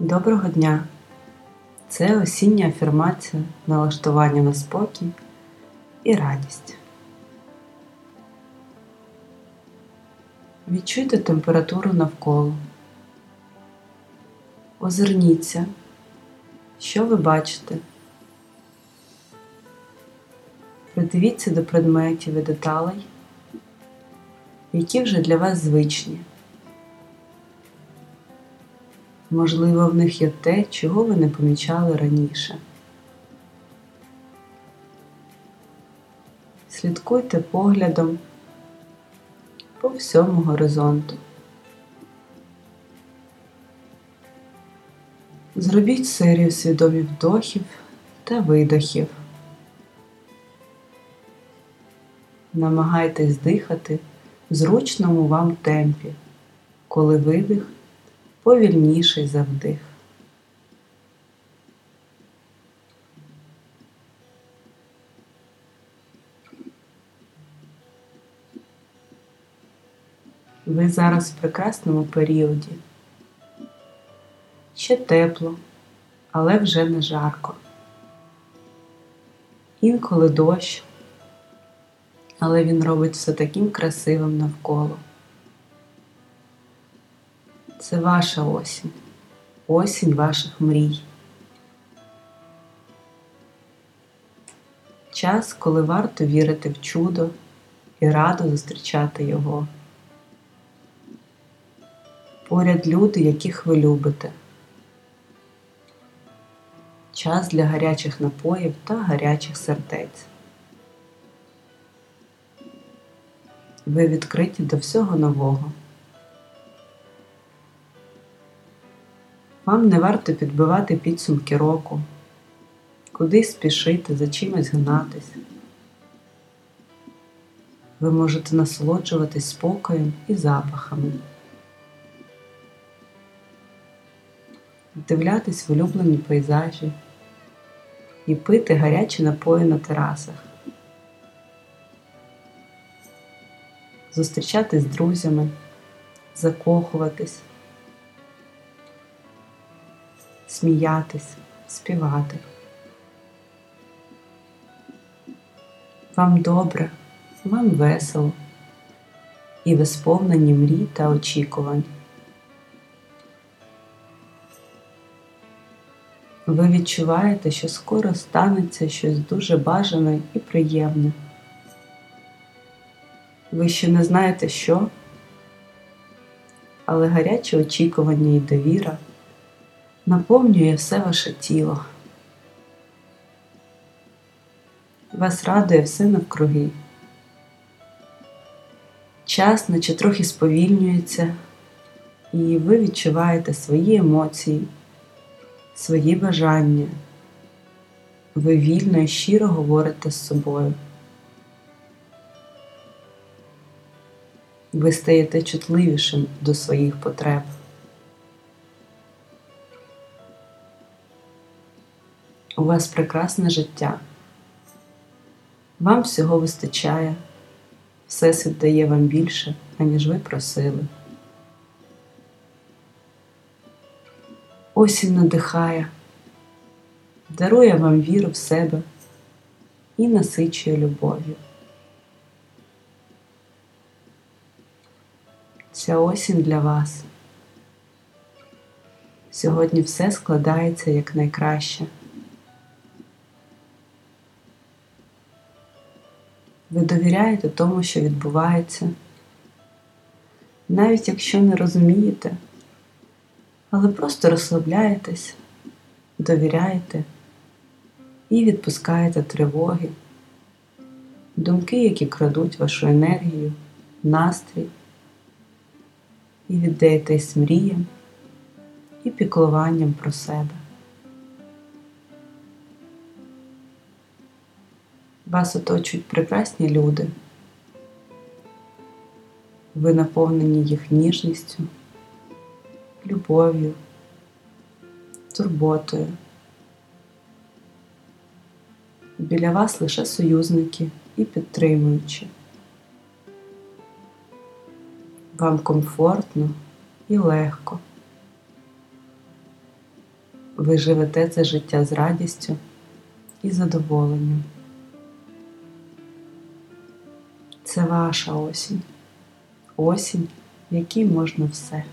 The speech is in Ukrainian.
Доброго дня! Це осіння афірмація налаштування на спокій і радість. Відчуйте температуру навколо. Озирніться, що ви бачите. Придивіться до предметів і деталей, які вже для вас звичні. Можливо, в них є те, чого ви не помічали раніше. Слідкуйте поглядом по всьому горизонту. Зробіть серію свідомих вдохів та видохів. Намагайтесь дихати в зручному вам темпі, коли видих повільніший за вдих. Ви зараз в прекрасному періоді. Ще тепло, але вже не жарко. Інколи дощ, але він робить все таким красивим навколо. Це ваша осінь, осінь ваших мрій. Час, коли варто вірити в чудо і радо зустрічати його. Поряд люди, яких ви любите. Час для гарячих напоїв та гарячих сердець. Ви відкриті до всього нового. Вам не варто підбивати підсумки року, кудись спішити, за чимось гнатись. Ви можете насолоджуватись спокоєм і запахами, вдивлятись в улюблені пейзажі і пити гарячі напої на терасах, зустрічатись з друзями, закохуватись сміятись, співати. Вам добре, вам весело і ви сповнені мрій та очікувань. Ви відчуваєте, що скоро станеться щось дуже бажане і приємне. Ви ще не знаєте що, але гаряче очікування і довіра наповнює все ваше тіло. Вас радує все навкруги. Час наче трохи сповільнюється, і ви відчуваєте свої емоції, свої бажання. Ви вільно і щиро говорите з собою. Ви стаєте чутливішим до своїх потреб. У вас прекрасне життя. Вам всього вистачає, Всесвіт дає вам більше, аніж ви просили. Осінь надихає, дарує вам віру в себе і насичує любов'ю. Ця осінь для вас. Сьогодні все складається як найкраще. Ви довіряєте тому, що відбувається, навіть якщо не розумієте, але просто розслабляєтесь, довіряєте і відпускаєте тривоги, думки, які крадуть вашу енергію, настрій, і віддаєтесь мріям і піклуванням про себе. Вас оточують прекрасні люди. Ви наповнені їх ніжністю, любов'ю, турботою. Біля вас лише союзники і підтримуючі. Вам комфортно і легко. Ви живете це життя з радістю і задоволенням. Це ваша осінь. Осінь, в якій можна все.